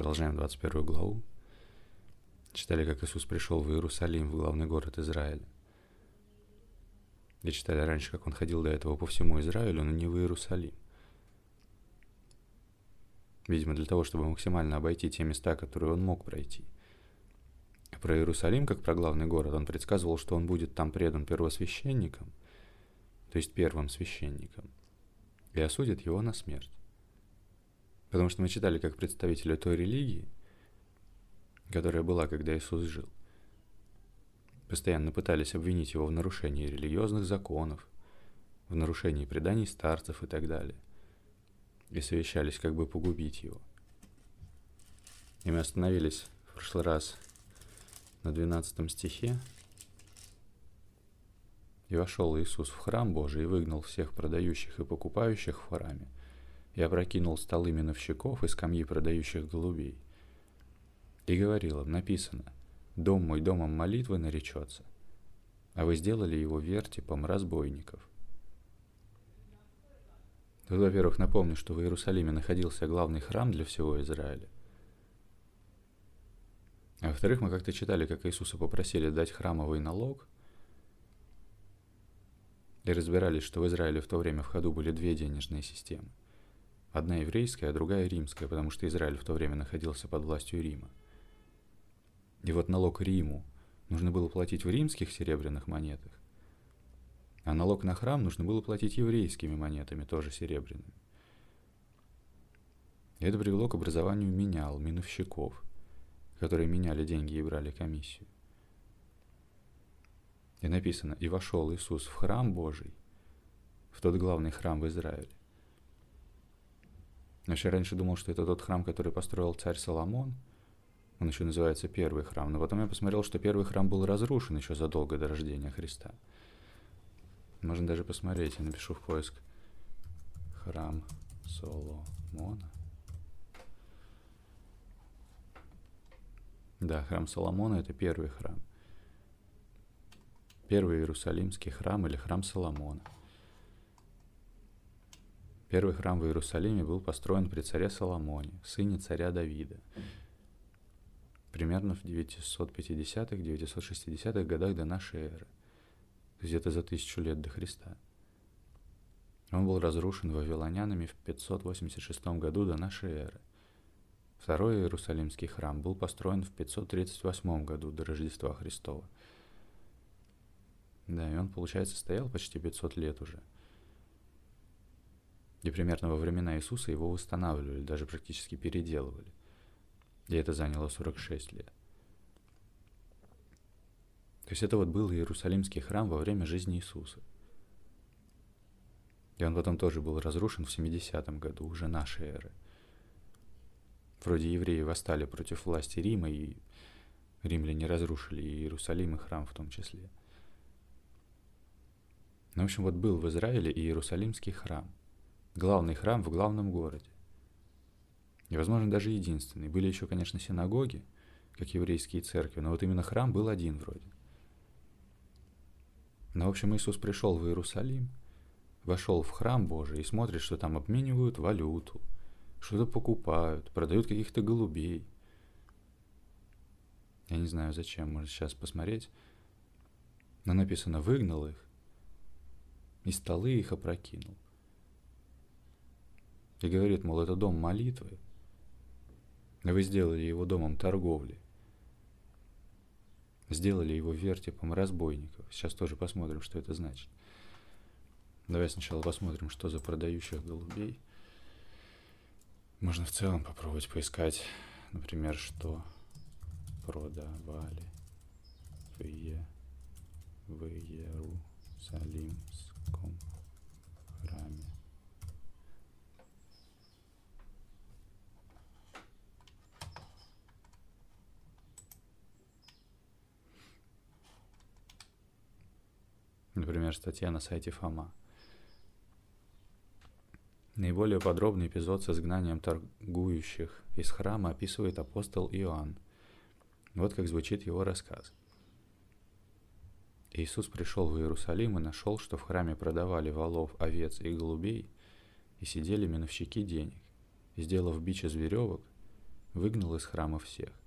Продолжаем 21 главу. Читали, как Иисус пришел в Иерусалим, в главный город Израиля. И читали раньше, как он ходил до этого по всему Израилю, но не в Иерусалим. Видимо, для того, чтобы максимально обойти те места, которые он мог пройти. Про Иерусалим, как про главный город, он предсказывал, что он будет там предан первосвященником, то есть первым священником, и осудит его на смерть. Потому что мы читали, как представители той религии, которая была, когда Иисус жил, постоянно пытались обвинить его в нарушении религиозных законов, в нарушении преданий старцев и так далее, и совещались как бы погубить его. И мы остановились в прошлый раз на 12 стихе. «И вошел Иисус в храм Божий и выгнал всех продающих и покупающих в храме, и опрокинул столы миновщиков и скамьи продающих голубей. И говорил им, написано, «Дом мой домом молитвы наречется, а вы сделали его вертипом разбойников». Тут, во-первых, напомню, что в Иерусалиме находился главный храм для всего Израиля. А во-вторых, мы как-то читали, как Иисуса попросили дать храмовый налог, и разбирались, что в Израиле в то время в ходу были две денежные системы. Одна еврейская, а другая римская, потому что Израиль в то время находился под властью Рима. И вот налог Риму нужно было платить в римских серебряных монетах, а налог на храм нужно было платить еврейскими монетами, тоже серебряными. И это привело к образованию менял, миновщиков, которые меняли деньги и брали комиссию. И написано, «И вошел Иисус в храм Божий, в тот главный храм в Израиле, я вообще раньше думал, что это тот храм, который построил царь Соломон. Он еще называется первый храм. Но потом я посмотрел, что первый храм был разрушен еще задолго до рождения Христа. Можно даже посмотреть. Я напишу в поиск храм Соломона. Да, храм Соломона – это первый храм. Первый Иерусалимский храм или храм Соломона – Первый храм в Иерусалиме был построен при царе Соломоне, сыне царя Давида, примерно в 950-960-х годах до нашей эры, где-то за тысячу лет до Христа. Он был разрушен вавилонянами в 586 году до нашей эры. Второй Иерусалимский храм был построен в 538 году до Рождества Христова. Да, и он, получается, стоял почти 500 лет уже – и примерно во времена Иисуса его восстанавливали, даже практически переделывали. И это заняло 46 лет. То есть это вот был Иерусалимский храм во время жизни Иисуса. И он потом тоже был разрушен в 70-м году, уже нашей эры. Вроде евреи восстали против власти Рима, и римляне разрушили и Иерусалим, и храм в том числе. Ну, в общем, вот был в Израиле и Иерусалимский храм главный храм в главном городе. И, возможно, даже единственный. Были еще, конечно, синагоги, как еврейские церкви, но вот именно храм был один вроде. Но, в общем, Иисус пришел в Иерусалим, вошел в храм Божий и смотрит, что там обменивают валюту, что-то покупают, продают каких-то голубей. Я не знаю, зачем, может сейчас посмотреть. Но написано «выгнал их, и столы их опрокинул» и говорит, мол, это дом молитвы, вы сделали его домом торговли, сделали его вертипом разбойников. Сейчас тоже посмотрим, что это значит. Давай сначала посмотрим, что за продающих голубей. Можно в целом попробовать поискать, например, что продавали в Иерусалимском храме. Например, статья на сайте ФОМА. Наиболее подробный эпизод с изгнанием торгующих из храма описывает апостол Иоанн. Вот как звучит его рассказ. Иисус пришел в Иерусалим и нашел, что в храме продавали волов, овец и голубей, и сидели миновщики денег. И, сделав бич из веревок, выгнал из храма всех.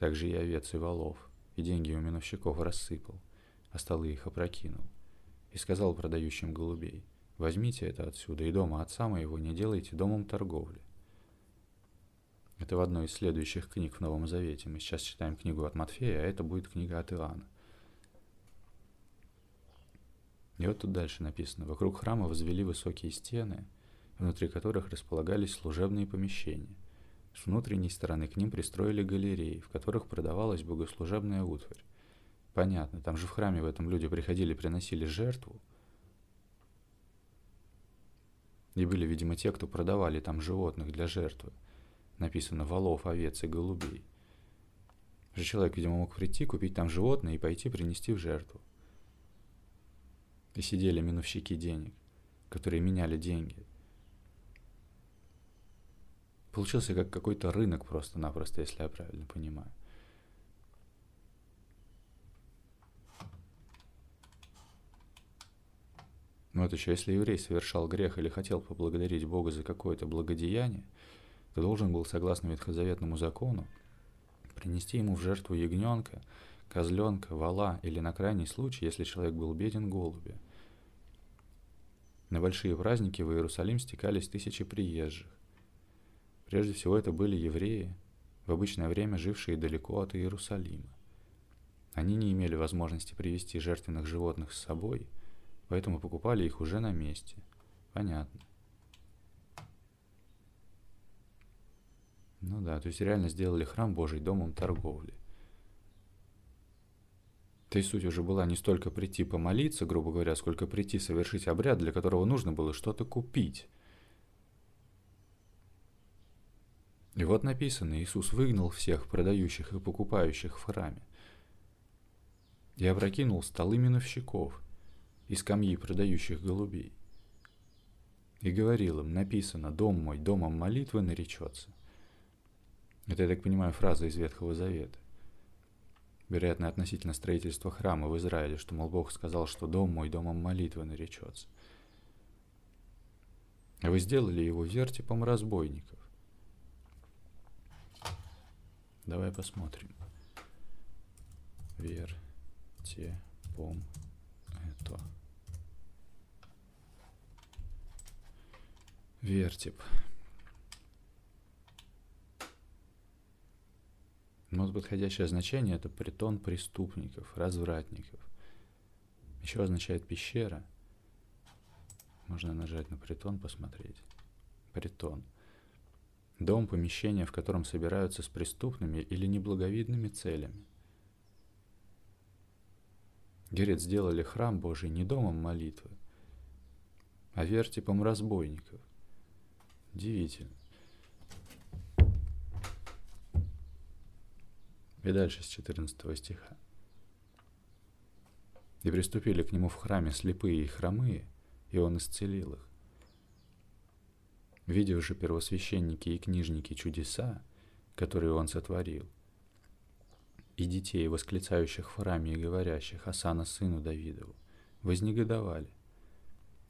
Также и овец и волов, и деньги у миновщиков рассыпал, а столы их опрокинул. И сказал продающим голубей, возьмите это отсюда, и дома отца моего не делайте домом торговли. Это в одной из следующих книг в Новом Завете. Мы сейчас читаем книгу от Матфея, а это будет книга от Иоанна. И вот тут дальше написано. Вокруг храма возвели высокие стены, внутри которых располагались служебные помещения. С внутренней стороны к ним пристроили галереи, в которых продавалась богослужебная утварь. Понятно, там же в храме в этом люди приходили, приносили жертву. И были, видимо, те, кто продавали там животных для жертвы. Написано «волов, овец и голубей». Же человек, видимо, мог прийти, купить там животное и пойти принести в жертву. И сидели миновщики денег, которые меняли деньги. Получился как какой-то рынок просто-напросто, если я правильно понимаю. Ну вот еще, если еврей совершал грех или хотел поблагодарить Бога за какое-то благодеяние, то должен был, согласно ветхозаветному закону, принести ему в жертву ягненка, козленка, вала или на крайний случай, если человек был беден, голубя. На большие праздники в Иерусалим стекались тысячи приезжих. Прежде всего это были евреи, в обычное время жившие далеко от Иерусалима. Они не имели возможности привезти жертвенных животных с собой, поэтому покупали их уже на месте. Понятно. Ну да, то есть реально сделали храм Божий домом торговли. То есть суть уже была не столько прийти помолиться, грубо говоря, сколько прийти совершить обряд, для которого нужно было что-то купить. И вот написано, Иисус выгнал всех продающих и покупающих в храме и опрокинул столы миновщиков и скамьи продающих голубей. И говорил им, написано, «Дом мой домом молитвы наречется». Это, я так понимаю, фраза из Ветхого Завета. Вероятно, относительно строительства храма в Израиле, что, мол, Бог сказал, что дом мой домом молитвы наречется. А вы сделали его вертипом разбойников. Давай посмотрим. Вертипом это. Вертип. Но подходящее значение – это притон преступников, развратников. Еще означает пещера. Можно нажать на притон, посмотреть. Притон. Дом, помещение, в котором собираются с преступными или неблаговидными целями. Говорит, сделали храм Божий не домом молитвы, а вертипом разбойников. Удивительно. И дальше с 14 стиха. «И приступили к нему в храме слепые и хромые, и он исцелил их. Видев же первосвященники и книжники чудеса, которые он сотворил, и детей, восклицающих в храме и говорящих «Асана сыну Давидову», вознегодовали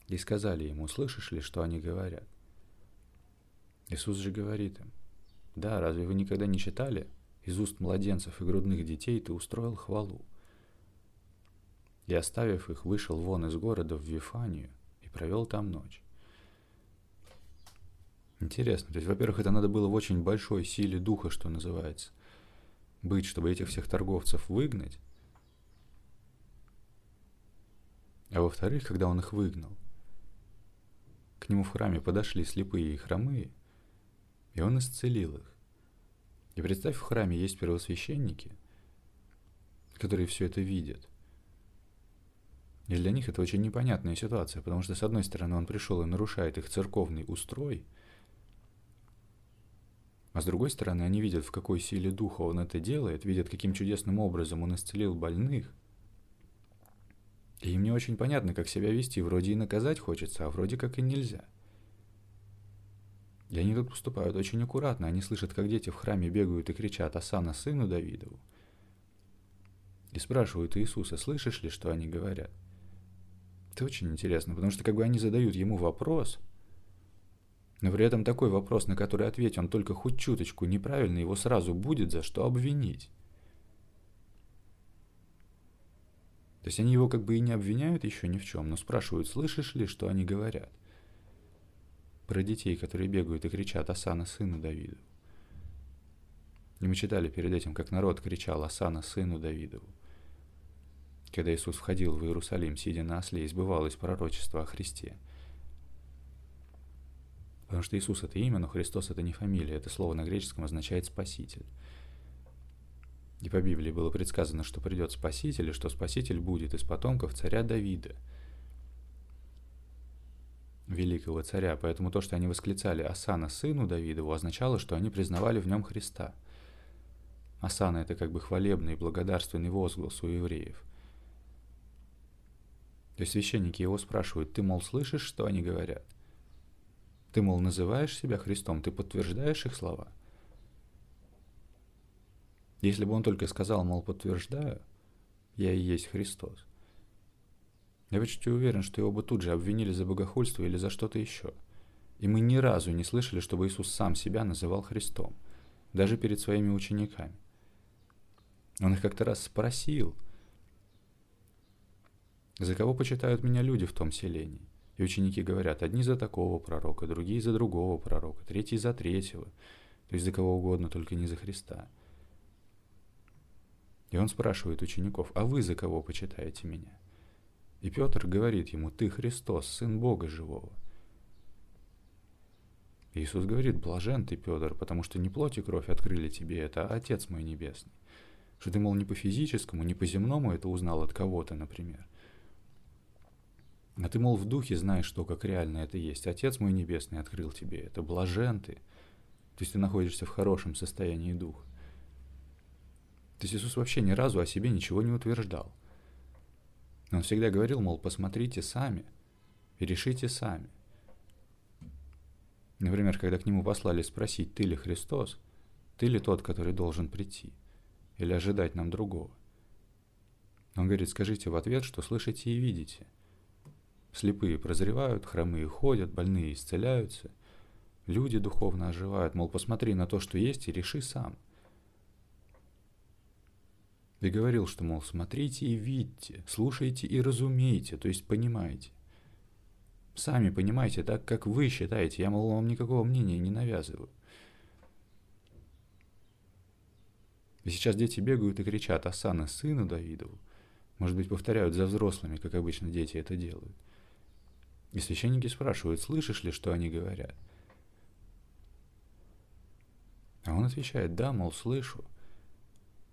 и сказали ему, слышишь ли, что они говорят? Иисус же говорит им, да, разве вы никогда не читали, из уст младенцев и грудных детей ты устроил хвалу. И оставив их, вышел вон из города в Вифанию и провел там ночь. Интересно, то есть, во-первых, это надо было в очень большой силе духа, что называется, быть, чтобы этих всех торговцев выгнать. А во-вторых, когда он их выгнал, к нему в храме подошли слепые и хромые, и он исцелил их. И представь, в храме есть первосвященники, которые все это видят. И для них это очень непонятная ситуация, потому что, с одной стороны, он пришел и нарушает их церковный устрой, а с другой стороны, они видят, в какой силе духа он это делает, видят, каким чудесным образом он исцелил больных. И им не очень понятно, как себя вести. Вроде и наказать хочется, а вроде как и нельзя – и они тут поступают очень аккуратно. Они слышат, как дети в храме бегают и кричат «Асана сыну Давидову». И спрашивают Иисуса, слышишь ли, что они говорят? Это очень интересно, потому что как бы они задают ему вопрос, Но при этом такой вопрос, на который ответь он только хоть чуточку неправильно, его сразу будет за что обвинить. То есть они его как бы и не обвиняют еще ни в чем, но спрашивают, слышишь ли, что они говорят. Про детей, которые бегают и кричат «Асана, сыну Давиду». И мы читали перед этим, как народ кричал «Асана, сыну Давидову». Когда Иисус входил в Иерусалим, сидя на осле, избывалось пророчество о Христе – Потому что Иисус это имя, но Христос это не фамилия. Это слово на греческом означает «спаситель». И по Библии было предсказано, что придет Спаситель, и что Спаситель будет из потомков царя Давида, великого царя. Поэтому то, что они восклицали «Асана сыну Давидову», означало, что они признавали в нем Христа. Асана – это как бы хвалебный и благодарственный возглас у евреев. То есть священники его спрашивают, ты, мол, слышишь, что они говорят? Ты, мол, называешь себя Христом, ты подтверждаешь их слова. Если бы он только сказал, мол, подтверждаю, я и есть Христос, я почти уверен, что его бы тут же обвинили за богохульство или за что-то еще. И мы ни разу не слышали, чтобы Иисус сам себя называл Христом, даже перед своими учениками. Он их как-то раз спросил, за кого почитают меня люди в том селении. И ученики говорят, одни за такого пророка, другие за другого пророка, третьи за третьего, то есть за кого угодно, только не за Христа. И он спрашивает учеников, а вы за кого почитаете меня? И Петр говорит ему, ты Христос, Сын Бога Живого. Иисус говорит, блажен ты, Петр, потому что не плоть и кровь открыли тебе это, а Отец мой Небесный. Что ты, мол, не по физическому, не по земному это узнал от кого-то, например, а ты, мол, в духе знаешь, что как реально это есть. Отец мой небесный открыл тебе это. Блажен ты. То есть ты находишься в хорошем состоянии духа. То есть Иисус вообще ни разу о себе ничего не утверждал. Он всегда говорил, мол, посмотрите сами и решите сами. Например, когда к нему послали спросить, ты ли Христос, ты ли тот, который должен прийти, или ожидать нам другого. Он говорит, скажите в ответ, что слышите и видите – Слепые прозревают, хромые ходят, больные исцеляются. Люди духовно оживают, мол, посмотри на то, что есть, и реши сам. И говорил, что, мол, смотрите и видите, слушайте и разумейте, то есть понимаете. Сами понимаете так, как вы считаете. Я, мол, вам никакого мнения не навязываю. И сейчас дети бегают и кричат «Асана, сыну Давидову». Может быть, повторяют за взрослыми, как обычно дети это делают. И священники спрашивают, слышишь ли, что они говорят? А он отвечает, да, мол, слышу.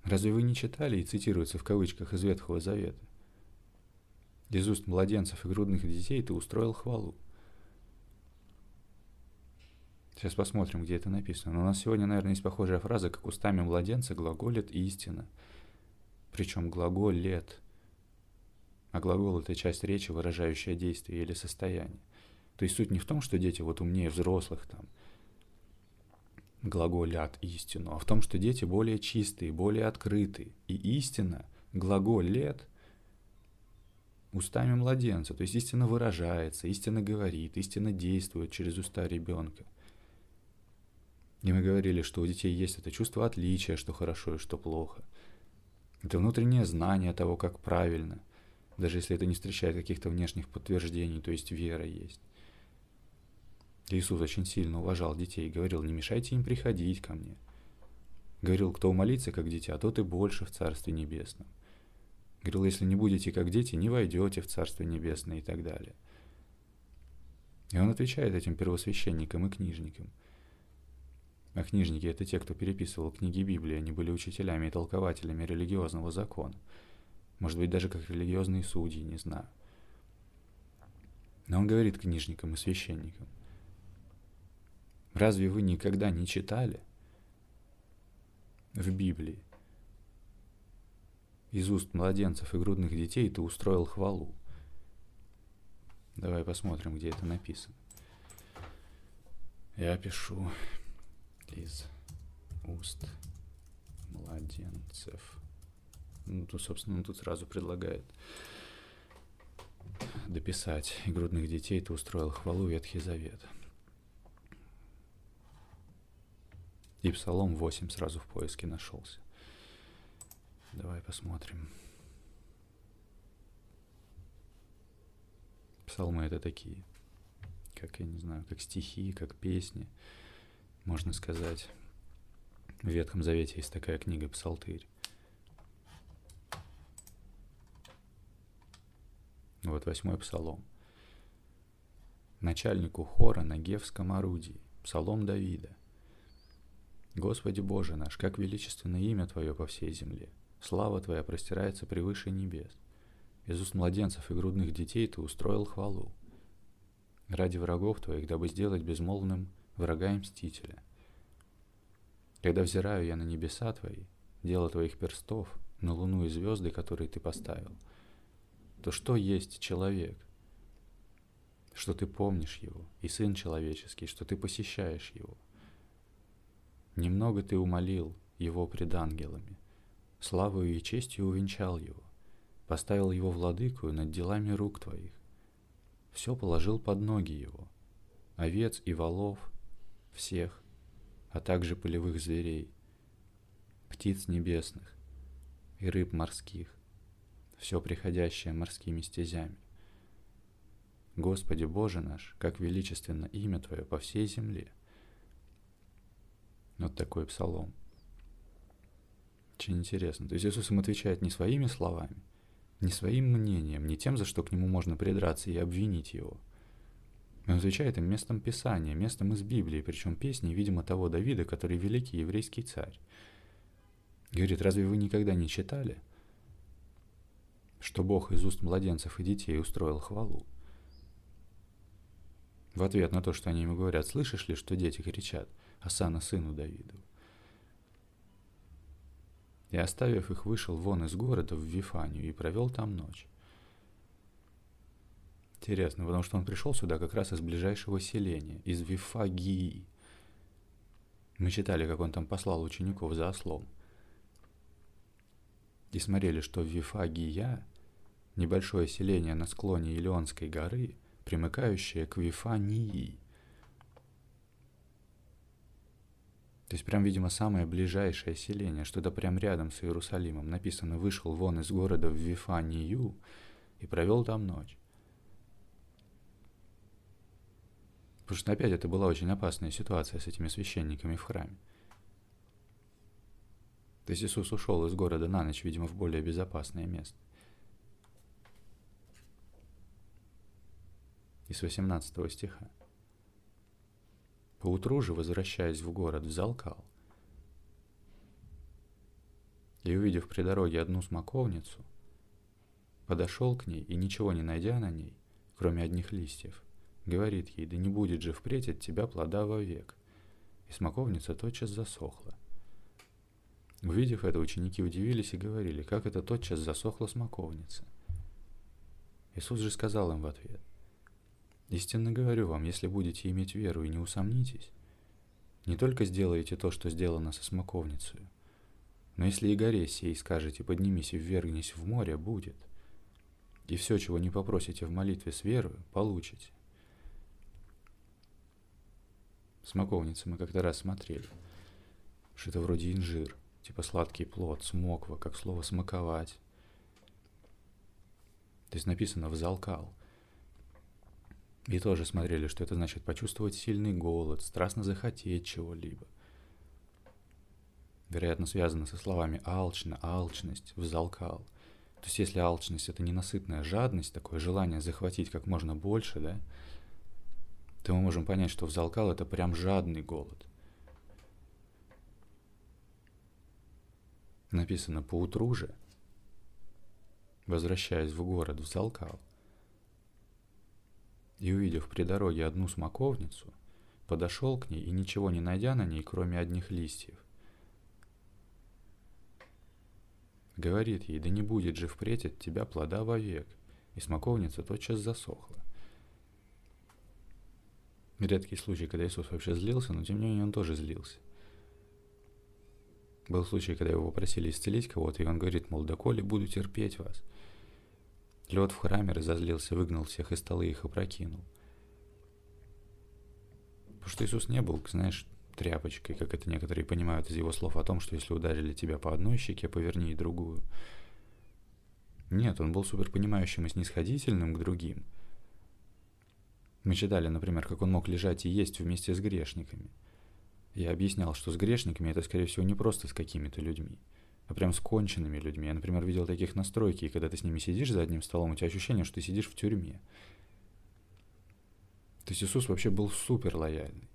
Разве вы не читали и цитируется в кавычках из Ветхого Завета? Из уст младенцев и грудных детей ты устроил хвалу. Сейчас посмотрим, где это написано. Но у нас сегодня, наверное, есть похожая фраза, как устами младенца глаголит истина. Причем глаголет а глагол — это часть речи, выражающая действие или состояние. То есть суть не в том, что дети вот умнее взрослых там, глаголят истину, а в том, что дети более чистые, более открытые. И истина, глаголет устами младенца, то есть истина выражается, истина говорит, истина действует через уста ребенка. И мы говорили, что у детей есть это чувство отличия, что хорошо и что плохо. Это внутреннее знание того, как правильно – даже если это не встречает каких-то внешних подтверждений, то есть вера есть. Иисус очень сильно уважал детей и говорил, не мешайте им приходить ко мне. Говорил, кто умолится, как дитя, тот и больше в Царстве Небесном. Говорил, если не будете как дети, не войдете в Царство Небесное и так далее. И он отвечает этим первосвященникам и книжникам. А книжники – это те, кто переписывал книги Библии, они были учителями и толкователями религиозного закона – может быть, даже как религиозные судьи, не знаю. Но он говорит книжникам и священникам, разве вы никогда не читали в Библии из уст младенцев и грудных детей ты устроил хвалу? Давай посмотрим, где это написано. Я пишу из уст младенцев ну, тут, собственно, он тут сразу предлагает дописать и грудных детей, ты устроил хвалу Ветхий Завет. И Псалом 8 сразу в поиске нашелся. Давай посмотрим. Псалмы это такие, как, я не знаю, как стихи, как песни, можно сказать. В Ветхом Завете есть такая книга «Псалтырь». Вот восьмой псалом. Начальнику хора на Гевском орудии. Псалом Давида. Господи Боже наш, как величественно имя Твое по всей земле. Слава Твоя простирается превыше небес. Из уст младенцев и грудных детей Ты устроил хвалу. Ради врагов Твоих, дабы сделать безмолвным врага и мстителя. Когда взираю я на небеса Твои, дело Твоих перстов, на луну и звезды, которые Ты поставил – то что есть человек? Что ты помнишь его, и Сын Человеческий, что ты посещаешь его. Немного ты умолил его пред ангелами, славою и честью увенчал его, поставил его владыкою над делами рук твоих. Все положил под ноги его, овец и волов, всех, а также полевых зверей, птиц небесных и рыб морских, все приходящее морскими стезями. Господи Боже наш, как величественно имя Твое по всей земле. Вот такой псалом. Очень интересно. То есть Иисус им отвечает не своими словами, не своим мнением, не тем, за что к нему можно придраться и обвинить его. Он отвечает им местом Писания, местом из Библии, причем песни, видимо, того Давида, который великий еврейский царь. Говорит, разве вы никогда не читали – что Бог из уст младенцев и детей устроил хвалу. В ответ на то, что они ему говорят, слышишь ли, что дети кричат «Асана сыну Давиду?» И оставив их, вышел вон из города в Вифанию и провел там ночь. Интересно, потому что он пришел сюда как раз из ближайшего селения, из Вифагии. Мы читали, как он там послал учеников за ослом. И смотрели, что Вифагия небольшое селение на склоне Илионской горы, примыкающее к Вифании. То есть прям, видимо, самое ближайшее селение, что-то прям рядом с Иерусалимом. Написано «вышел вон из города в Вифанию и провел там ночь». Потому что опять это была очень опасная ситуация с этими священниками в храме. То есть Иисус ушел из города на ночь, видимо, в более безопасное место. Из 18 стиха. Поутру же, возвращаясь в город, взалкал. И, увидев при дороге одну смоковницу, подошел к ней и, ничего не найдя на ней, кроме одних листьев, говорит ей, да не будет же впредь от тебя плода вовек. И смоковница тотчас засохла. Увидев это, ученики удивились и говорили, как это тотчас засохла смоковница. Иисус же сказал им в ответ – Истинно говорю вам, если будете иметь веру и не усомнитесь, не только сделаете то, что сделано со смоковницей, но если и горе сей скажете «поднимись и ввергнись в море», будет. И все, чего не попросите в молитве с верою, получите. Смоковницы мы как-то раз смотрели, что это вроде инжир, типа сладкий плод, смоква, как слово «смаковать». То есть написано «взалкал». И тоже смотрели, что это значит почувствовать сильный голод, страстно захотеть чего-либо. Вероятно, связано со словами «алчно», «алчность», «взалкал». То есть если алчность – это ненасытная жадность, такое желание захватить как можно больше, да, то мы можем понять, что взалкал – это прям жадный голод. Написано «поутру же», возвращаясь в город, взалкал – и, увидев при дороге одну смоковницу, подошел к ней и, ничего не найдя на ней, кроме одних листьев, говорит ей, да не будет же впредь от тебя плода вовек, и смоковница тотчас засохла. Редкий случай, когда Иисус вообще злился, но тем не менее он тоже злился. Был случай, когда его попросили исцелить кого-то, и он говорит, мол, доколе буду терпеть вас – Лед в храме разозлился, выгнал всех из столы их опрокинул. Потому что Иисус не был, знаешь, тряпочкой, как это некоторые понимают из его слов о том, что если ударили тебя по одной щеке, поверни и другую. Нет, он был суперпонимающим и снисходительным к другим. Мы читали, например, как он мог лежать и есть вместе с грешниками. Я объяснял, что с грешниками это, скорее всего, не просто с какими-то людьми, а прям с конченными людьми. Я, например, видел таких на стройке, и когда ты с ними сидишь за одним столом, у тебя ощущение, что ты сидишь в тюрьме. То есть Иисус вообще был супер лояльный.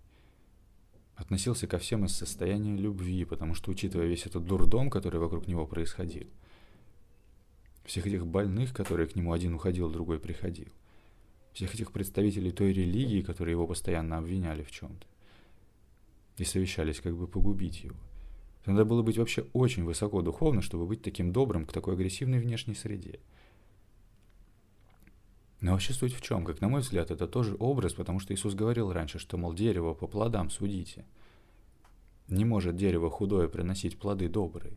Относился ко всем из состояния любви, потому что, учитывая весь этот дурдом, который вокруг него происходил, всех этих больных, которые к нему один уходил, другой приходил, всех этих представителей той религии, которые его постоянно обвиняли в чем-то, и совещались, как бы погубить его. Надо было быть вообще очень высоко духовно, чтобы быть таким добрым к такой агрессивной внешней среде. Но вообще суть в чем? Как на мой взгляд, это тоже образ, потому что Иисус говорил раньше, что, мол, дерево по плодам судите. Не может дерево худое приносить плоды добрые.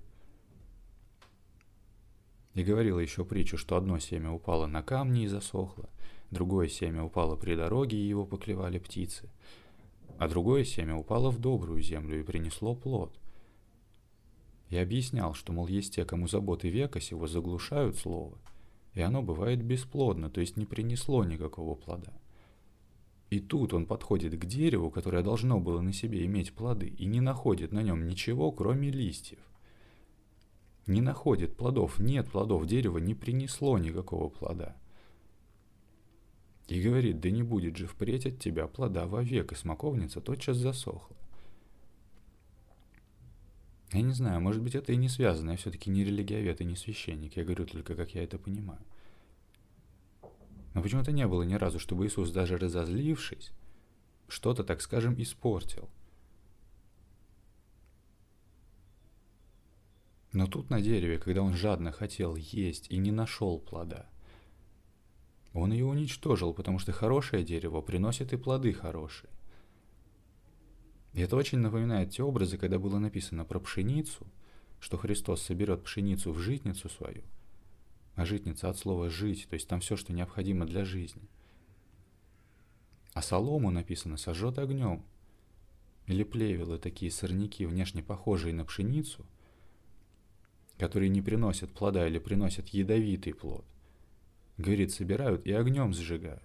И говорил еще притчу, что одно семя упало на камни и засохло, другое семя упало при дороге, и его поклевали птицы, а другое семя упало в добрую землю и принесло плод. Я объяснял, что, мол, есть те, кому заботы века сего заглушают слово – и оно бывает бесплодно, то есть не принесло никакого плода. И тут он подходит к дереву, которое должно было на себе иметь плоды, и не находит на нем ничего, кроме листьев. Не находит плодов, нет плодов, дерево не принесло никакого плода. И говорит, да не будет же впредь от тебя плода вовек, и смоковница тотчас засохла. Я не знаю, может быть, это и не связано. Я все-таки не религиовед и не священник. Я говорю только, как я это понимаю. Но почему-то не было ни разу, чтобы Иисус, даже разозлившись, что-то, так скажем, испортил. Но тут на дереве, когда он жадно хотел есть и не нашел плода, он ее уничтожил, потому что хорошее дерево приносит и плоды хорошие. И это очень напоминает те образы, когда было написано про пшеницу, что Христос соберет пшеницу в житницу свою, а житница от слова «жить», то есть там все, что необходимо для жизни. А солому написано «сожжет огнем». Или плевелы, такие сорняки, внешне похожие на пшеницу, которые не приносят плода или приносят ядовитый плод. Говорит, собирают и огнем сжигают.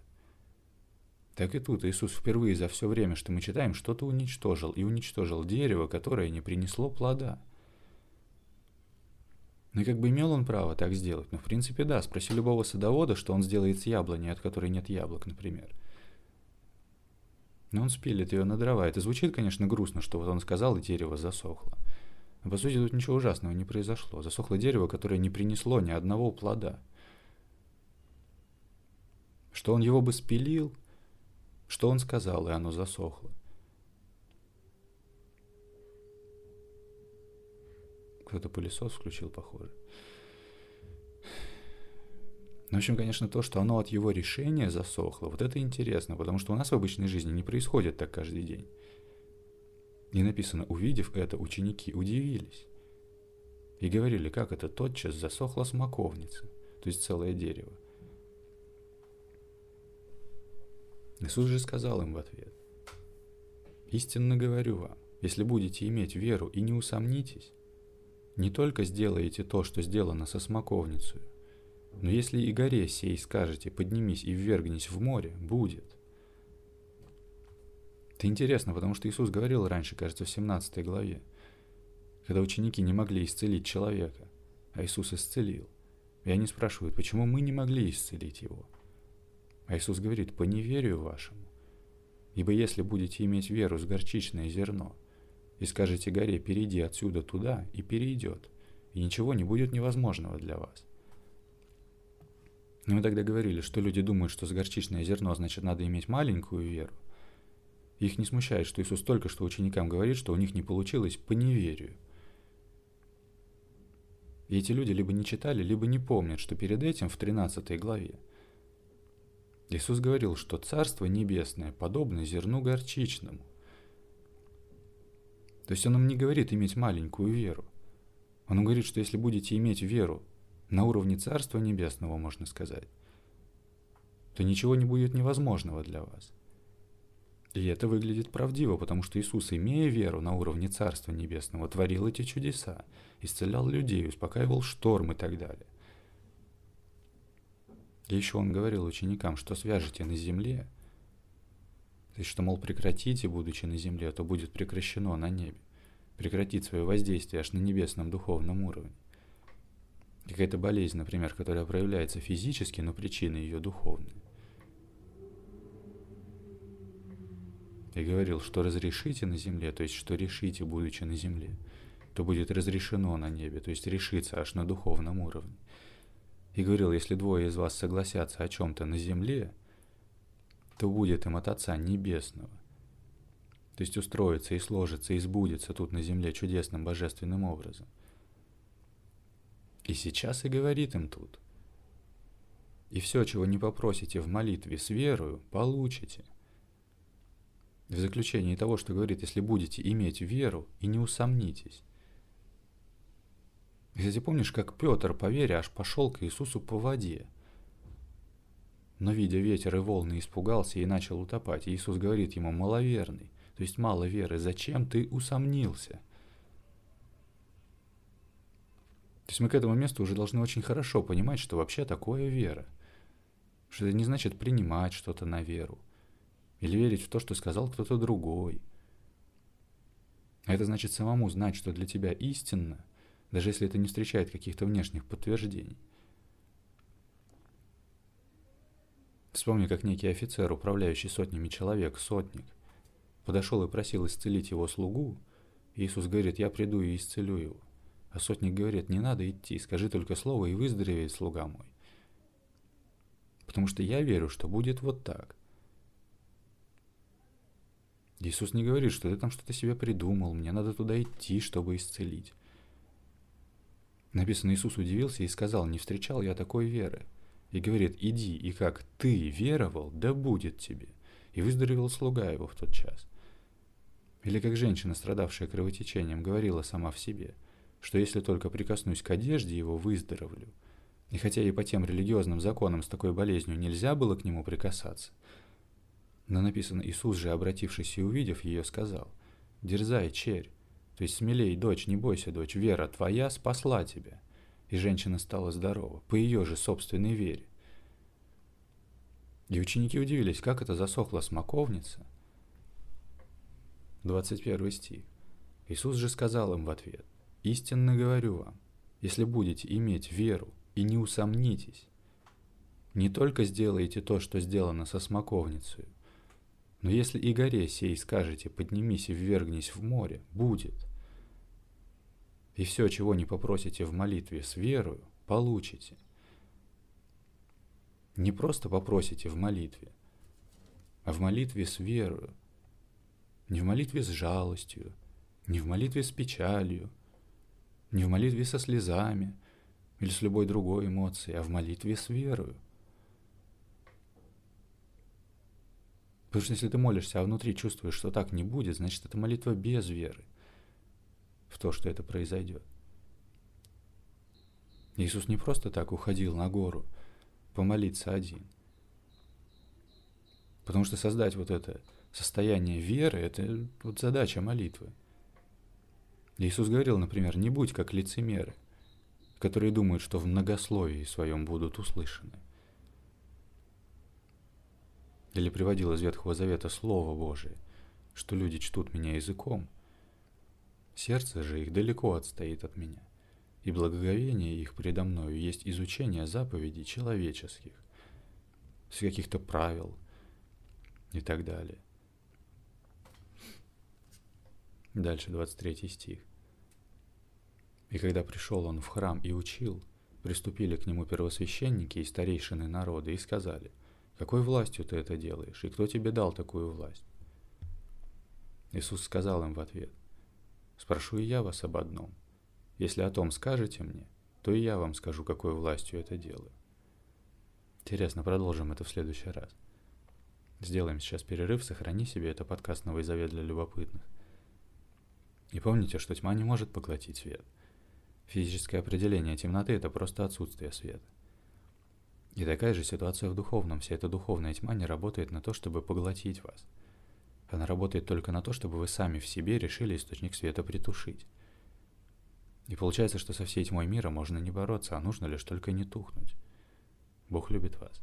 Так и тут Иисус впервые за все время, что мы читаем, что-то уничтожил, и уничтожил дерево, которое не принесло плода. Ну и как бы имел он право так сделать? Ну, в принципе, да. Спроси любого садовода, что он сделает с яблоней, от которой нет яблок, например. Но он спилит ее на дрова. Это звучит, конечно, грустно, что вот он сказал, и дерево засохло. Но, по сути, тут ничего ужасного не произошло. Засохло дерево, которое не принесло ни одного плода. Что он его бы спилил – что он сказал, и оно засохло. Кто-то пылесос включил, похоже. Ну, в общем, конечно, то, что оно от его решения засохло, вот это интересно, потому что у нас в обычной жизни не происходит так каждый день. И написано, увидев это, ученики удивились. И говорили, как это тотчас засохла смоковница, то есть целое дерево. Иисус же сказал им в ответ, «Истинно говорю вам, если будете иметь веру и не усомнитесь, не только сделаете то, что сделано со смоковницей, но если и горе сей скажете, поднимись и ввергнись в море, будет». Это интересно, потому что Иисус говорил раньше, кажется, в 17 главе, когда ученики не могли исцелить человека, а Иисус исцелил. И они спрашивают, почему мы не могли исцелить его – а Иисус говорит, по неверию вашему. Ибо если будете иметь веру с горчичное зерно, и скажете горе, перейди отсюда туда, и перейдет, и ничего не будет невозможного для вас. И мы тогда говорили, что люди думают, что с горчичное зерно значит надо иметь маленькую веру. Их не смущает, что Иисус только что ученикам говорит, что у них не получилось по неверию. И эти люди либо не читали, либо не помнят, что перед этим в 13 главе Иисус говорил, что Царство Небесное подобно зерну горчичному. То есть Он нам не говорит иметь маленькую веру. Он говорит, что если будете иметь веру на уровне Царства Небесного, можно сказать, то ничего не будет невозможного для вас. И это выглядит правдиво, потому что Иисус, имея веру на уровне Царства Небесного, творил эти чудеса, исцелял людей, успокаивал шторм и так далее. И еще он говорил ученикам, что свяжете на земле, то есть что, мол, прекратите, будучи на земле, то будет прекращено на небе. Прекратит свое воздействие аж на небесном духовном уровне. Какая-то болезнь, например, которая проявляется физически, но причины ее духовные. И говорил, что разрешите на земле, то есть что решите, будучи на земле, то будет разрешено на небе, то есть решится аж на духовном уровне. И говорил, если двое из вас согласятся о чем-то на земле, то будет им от Отца Небесного. То есть устроится и сложится, и сбудется тут на земле чудесным божественным образом. И сейчас и говорит им тут. И все, чего не попросите в молитве с верою, получите – в заключении того, что говорит, если будете иметь веру и не усомнитесь. Кстати, помнишь, как Петр по аж пошел к Иисусу по воде? Но, видя ветер и волны, испугался и начал утопать. Иисус говорит ему, маловерный, то есть мало веры, зачем ты усомнился? То есть мы к этому месту уже должны очень хорошо понимать, что вообще такое вера. Что это не значит принимать что-то на веру. Или верить в то, что сказал кто-то другой. А это значит самому знать, что для тебя истинно, даже если это не встречает каких-то внешних подтверждений. Вспомни, как некий офицер, управляющий сотнями человек, сотник, подошел и просил исцелить его слугу. Иисус говорит, я приду и исцелю его. А сотник говорит, не надо идти, скажи только слово и выздоровеет слуга мой. Потому что я верю, что будет вот так. Иисус не говорит, что ты там что-то себе придумал, мне надо туда идти, чтобы исцелить. Написано, Иисус удивился и сказал, не встречал я такой веры. И говорит, иди, и как ты веровал, да будет тебе. И выздоровел слуга его в тот час. Или как женщина, страдавшая кровотечением, говорила сама в себе, что если только прикоснусь к одежде его, выздоровлю. И хотя и по тем религиозным законам с такой болезнью нельзя было к нему прикасаться – но написано, Иисус же, обратившись и увидев ее, сказал, «Дерзай, черь, то есть смелей, дочь, не бойся, дочь, вера твоя спасла тебя». И женщина стала здорова, по ее же собственной вере. И ученики удивились, как это засохла смоковница. 21 стих. Иисус же сказал им в ответ, «Истинно говорю вам, если будете иметь веру и не усомнитесь, не только сделаете то, что сделано со смоковницей, но если и горе сей скажете, поднимись и ввергнись в море, будет. И все, чего не попросите в молитве с верою, получите. Не просто попросите в молитве, а в молитве с верою. Не в молитве с жалостью, не в молитве с печалью, не в молитве со слезами или с любой другой эмоцией, а в молитве с верою. Потому что если ты молишься, а внутри чувствуешь, что так не будет, значит, это молитва без веры в то, что это произойдет. Иисус не просто так уходил на гору помолиться один. Потому что создать вот это состояние веры – это вот задача молитвы. Иисус говорил, например, не будь как лицемеры, которые думают, что в многословии своем будут услышаны или приводил из Ветхого Завета Слово Божие, что люди чтут меня языком, сердце же их далеко отстоит от меня, и благоговение их предо мною есть изучение заповедей человеческих, с каких-то правил и так далее. Дальше 23 стих. «И когда пришел он в храм и учил, приступили к нему первосвященники и старейшины народа и сказали – какой властью ты это делаешь? И кто тебе дал такую власть? Иисус сказал им в ответ, «Спрошу и я вас об одном. Если о том скажете мне, то и я вам скажу, какой властью это делаю». Интересно, продолжим это в следующий раз. Сделаем сейчас перерыв, сохрани себе это подкаст «Новый завет для любопытных». И помните, что тьма не может поглотить свет. Физическое определение темноты – это просто отсутствие света. И такая же ситуация в духовном. Вся эта духовная тьма не работает на то, чтобы поглотить вас. Она работает только на то, чтобы вы сами в себе решили источник света притушить. И получается, что со всей тьмой мира можно не бороться, а нужно лишь только не тухнуть. Бог любит вас.